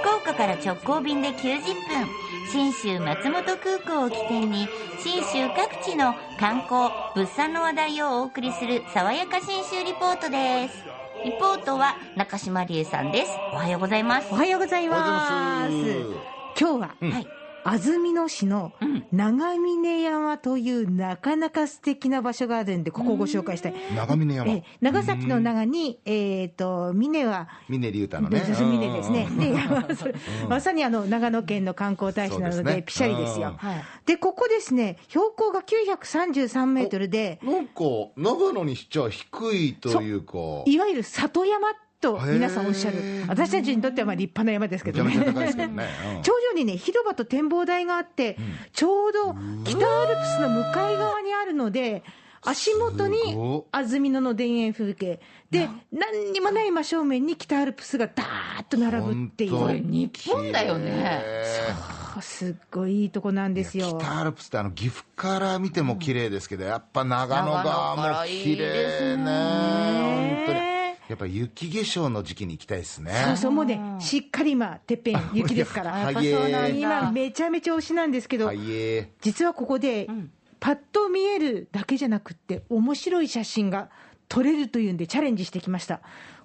福岡から直行便で90分。信州松本空港を起点に信州各地の観光物産の話題をお送りする爽やか信州リポートです。リポートは中島理恵さんです。おはようございます。おはようございます。ようございます。今日は、はい安曇野市の長峰山というなかなか素敵な場所があるんで、ここをご紹介したい。長峰山。え長崎の長に、えっ、と、峰は、峰竜太のね。峰ですね。で、まさにあの、長野県の観光大使なので、そうですねピシャリですよ。はいで、ここですね、標高が933メートルで、なんか、長野にしちゃ低いというか。いわゆる里山と皆さんおっしゃる。私たちにとってはまあ立派な山ですけどね。どね。うん頂上にね、広場と展望台があって、ちょうど北アルプスの向かい側にあるので、足元に安曇野の田園風景、で、何にもない真正面に北アルプスがだーっと並ぶっていう、日本だよねあすっごいいいとこなんですよ。北アルプスってあの岐阜から見ても綺麗ですけど、やっぱ長野側も綺麗ね。本当に。やっぱ雪化粧の時期に行きたいですね。そうそう、もうね、しっかり今、てっぺん雪ですから。今、めちゃめちゃ推しなんですけど、はいえ実はここで、パッと見えるだけじゃなくって、面白い写真が撮れるというんで、チャレンジしてきました。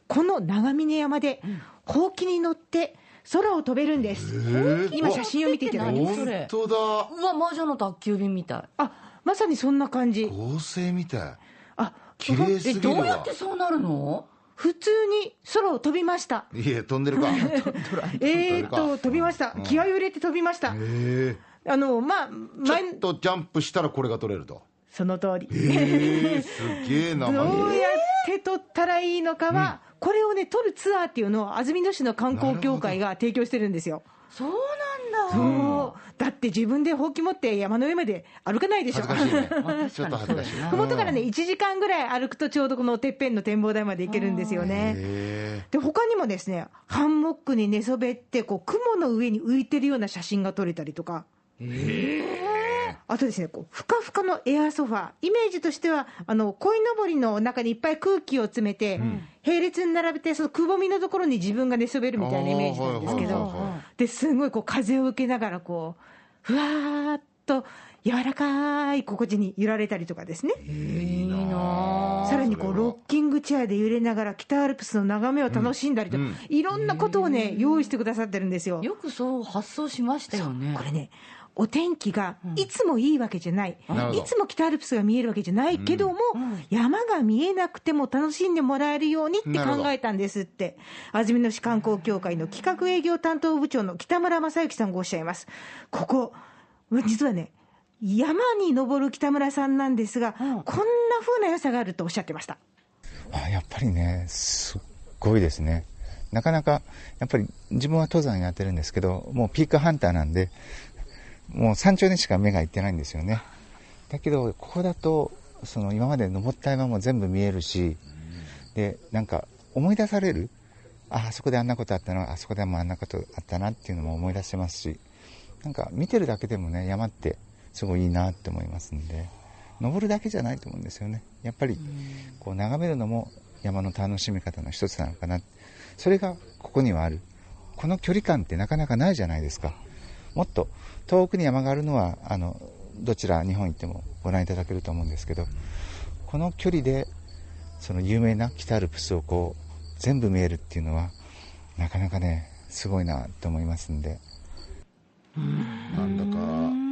この長峰山で、ほうきに乗って、空を飛べるんです。ー今、写真を見ていただきます。何それ？本当だ。うわ魔女の宅急便みたいあまさにそんな感じ。合成みたい。あ綺麗すぎるわえどうやって。そうなるの？普通に空を飛びました。いえ、飛んでるか。えーっと、飛びました。気合を入れて飛びました。えあの、まあ、え。ちょ前っとジャンプしたらこれが取れると。その通り。ええ、すげえな、どうやって撮ったらいいのかは、これをね、撮るツアーっていうのを安曇野市の観光協会が提供してるんですよ。そうなんだそう。だって自分でほうき持って山の上まで歩かないでしょ。恥ずかしいね。ちょっと恥ずかふもとからね、1時間ぐらい歩くとちょうどこのてっぺんの展望台まで行けるんですよね。えで、他にもですね、ハンモックに寝そべって、こう、雲の上に浮いてるような写真が撮れたりとか。あとですね、こう、ふかふかのエアソファー。イメージとしては、あの、鯉のぼりの中にいっぱい空気を詰めて、並列に並べて、そのくぼみのところに自分が寝そべるみたいなイメージなんですけどで、すごいこう、風を受けながら、こう、ふわーっと、柔らかい心地に揺られたりとかですね。いいなさらにこう、ロッキングチェアで揺れながら北アルプスの眺めを楽しんだりと、うんうん。いろんなことをね、用意してくださってるんですよ。よくそう発想しましたよね。これね、お天気がいつもいいわけじゃない、なるほど。いつも北アルプスが見えるわけじゃないけども、うん。山が見えなくても楽しんでもらえるようにって考えたんですって、安曇野市観光協会の企画営業担当部長の北村正幸さんがおっしゃいます。ここ、実はね、山に登る北村さんなんですが、こんな風な良さがあるとおっしゃってました。あやっぱりね、すっごいですね。なかなか、やっぱり自分は登山やってるんですけど、もうピークハンターなんで、もう山頂にしか目がいってないんですよね。だけど、ここだと、その今まで登った山も全部見えるし、で、なんか思い出される。あ、あそこであんなことあったな、あそこでもあんなことあったなっていうのも思い出せますし、なんか見てるだけでもね、山ってすごいいいなって思いますんで、登るだけじゃないと思うんですよね。やっぱり、こう眺めるのも山の楽しみ方の一つなのかな。それがここにはある。この距離感ってなかなかないじゃないですか。もっと遠くに山があるのは、あの、どちら日本行ってもご覧いただけると思うんですけど、この距離で、その有名な北アルプスをこう、全部見えるっていうのは、なかなかね、すごいなと思いますんで。なんだか、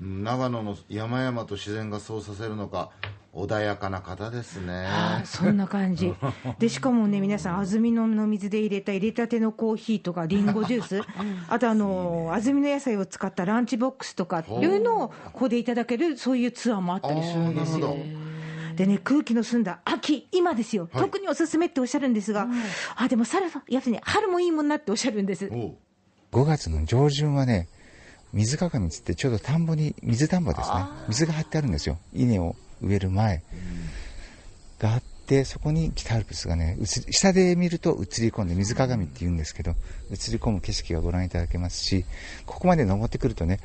長野の山々と自然がそうさせるのか、穏やかな方ですね。はいそんな感じ。で、しかもね、皆さん、安曇野の水で入れた入れたてのコーヒーとか、リンゴジュース、あと、あの、安曇野野菜を使ったランチボックスとかっていうのを、ここでいただける、そういうツアーもあったりするんですよ。でね、空気の澄んだ秋、今ですよ、特におすすめっておっしゃるんですが、あ、でも、さらやつね、春もいいもんなっておっしゃるんです。おう5月の上旬はね、水鏡つってちょうど田んぼに、水田んぼですね。水が張ってあるんですよ。稲を植える前。があって、そこに北アルプスがね、下で見ると映り込んで、水鏡って言うんですけど、映り込む景色がご覧いただけますし、ここまで登ってくるとね、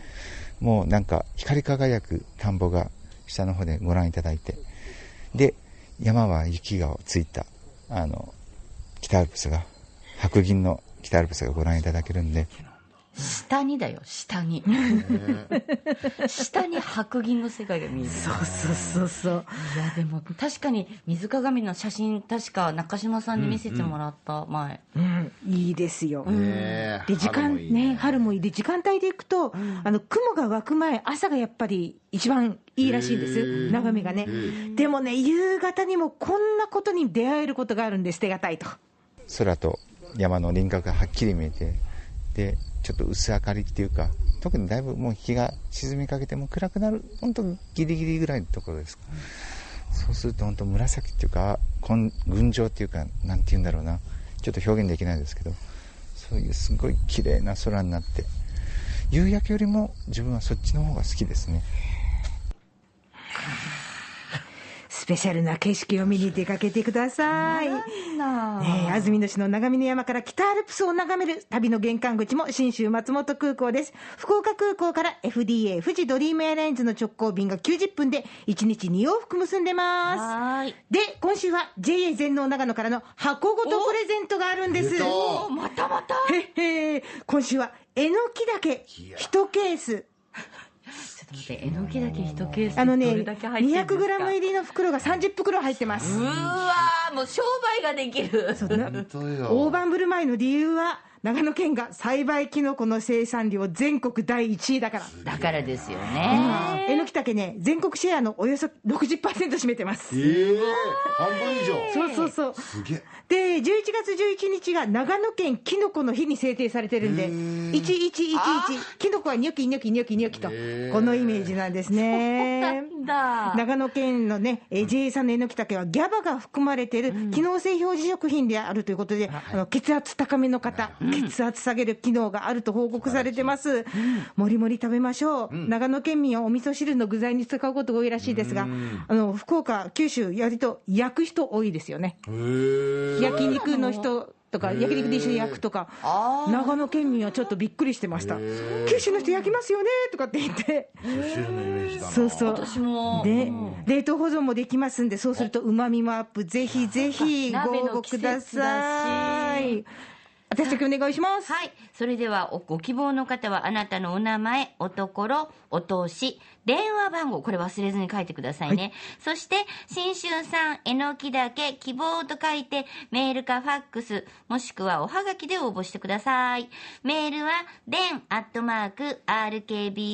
もうなんか光り輝く田んぼが下の方でご覧いただいて、で、山は雪がついた、あの、北アルプスが白銀の北アルプスがご覧いただけるんで、下にだよ下に。下に白銀の世界が見える。そうそうそうそう。いやでも確かに水鏡の写真確か中島さんに見せてもらった前、うん。いいですよ、ねで時間ね。春もいいで時間帯で行くと、あの雲が湧く前朝がやっぱり一番いいらしいんです。眺めがね。でもね夕方にもこんなことに出会えることがあるんで捨てがたいと。空と山の輪郭がはっきり見えて、で、ちょっと薄明かりっていうか、特にだいぶもう日が沈みかけても暗くなる、本当ギリギリぐらいのところですか。そうすると本当紫っていうか、群青っていうか、なんて言うんだろうな。ちょっと表現できないですけど、そういうすごい綺麗な空になって、夕焼けよりも自分はそっちの方が好きですね。スペシャルな景色を見に出かけてください。ねえ安曇野市の長峰山から北アルプスを眺める旅の玄関口も信州松本空港です。福岡空港から FDA 富士ドリームエアラインズの直行便が90分で1日2往復結んでます。はーいで、今週は JA 全農長野からの箱ごとプレゼントがあるんです。出たおまたまたへへ今週はえのきだけ1ケース。ちょっと待ってえのきだけ一ケースあのね、どれだけ入ってるんですか 200g 入りの袋が30袋入ってます。うわーもう商売ができる。そうな大盤振る舞いの理由は長野県が栽培キノコの生産量全国第1位だから。だからですよ今ねえのきたけね、全国シェアのおよそ60%占めてます。ええ半分以上そうそうそう。すげえで、11月11日が長野県キノコの日に制定されてるんで、へー1111、キノコはニョキニョキニョキニョキと、このイメージなんですね。長野県のね、えー JA 産のえのきたけはギャバが含まれている機能性表示食品であるということで、あの血圧高めの方、血圧下げる機能があると報告されてます。もりもり食べましょう。長野県民はお味噌汁の具材に使うことが多いらしいですが、あの、福岡、九州、やりと焼く人多いですよね。焼肉の人とか、焼肉で一緒に焼くとか、長野県民はちょっとびっくりしてました。九州の人焼きますよねとかって言って。汁のイメージだなそうそう。私もで、冷凍保存もできますんで、そうすると旨味もアップ。ぜひぜひご応募ください。私だけお願いします。はい。それでは、おご希望の方は、あなたのお名前、おところ、お通し、電話番号、これ忘れずに書いてくださいね。そして、新春さん、えのきだけ、希望と書いて、メールかファックス、もしくはおはがきで応募してください。メールは、den アットマーク、rkbr.jp、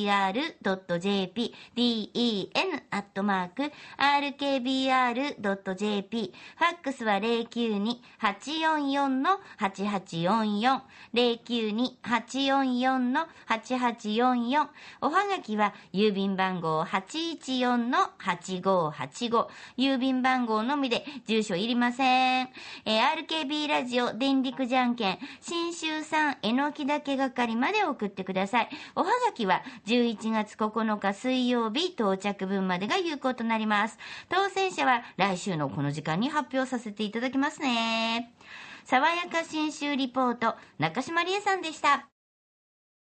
den アットマーク、rkbr.jp、ファックスは8844、092-844-8844、おはがきは郵便番号814-8585、郵便番号のみで住所いりません。えー RKB ラジオ電力じゃんけん、新州産えのきだけ係まで送ってください。おはがきは11月9日水曜日到着分までが有効となります。当選者は来週のこの時間に発表させていただきますね。爽やか新州リポート、中島理恵さんでした。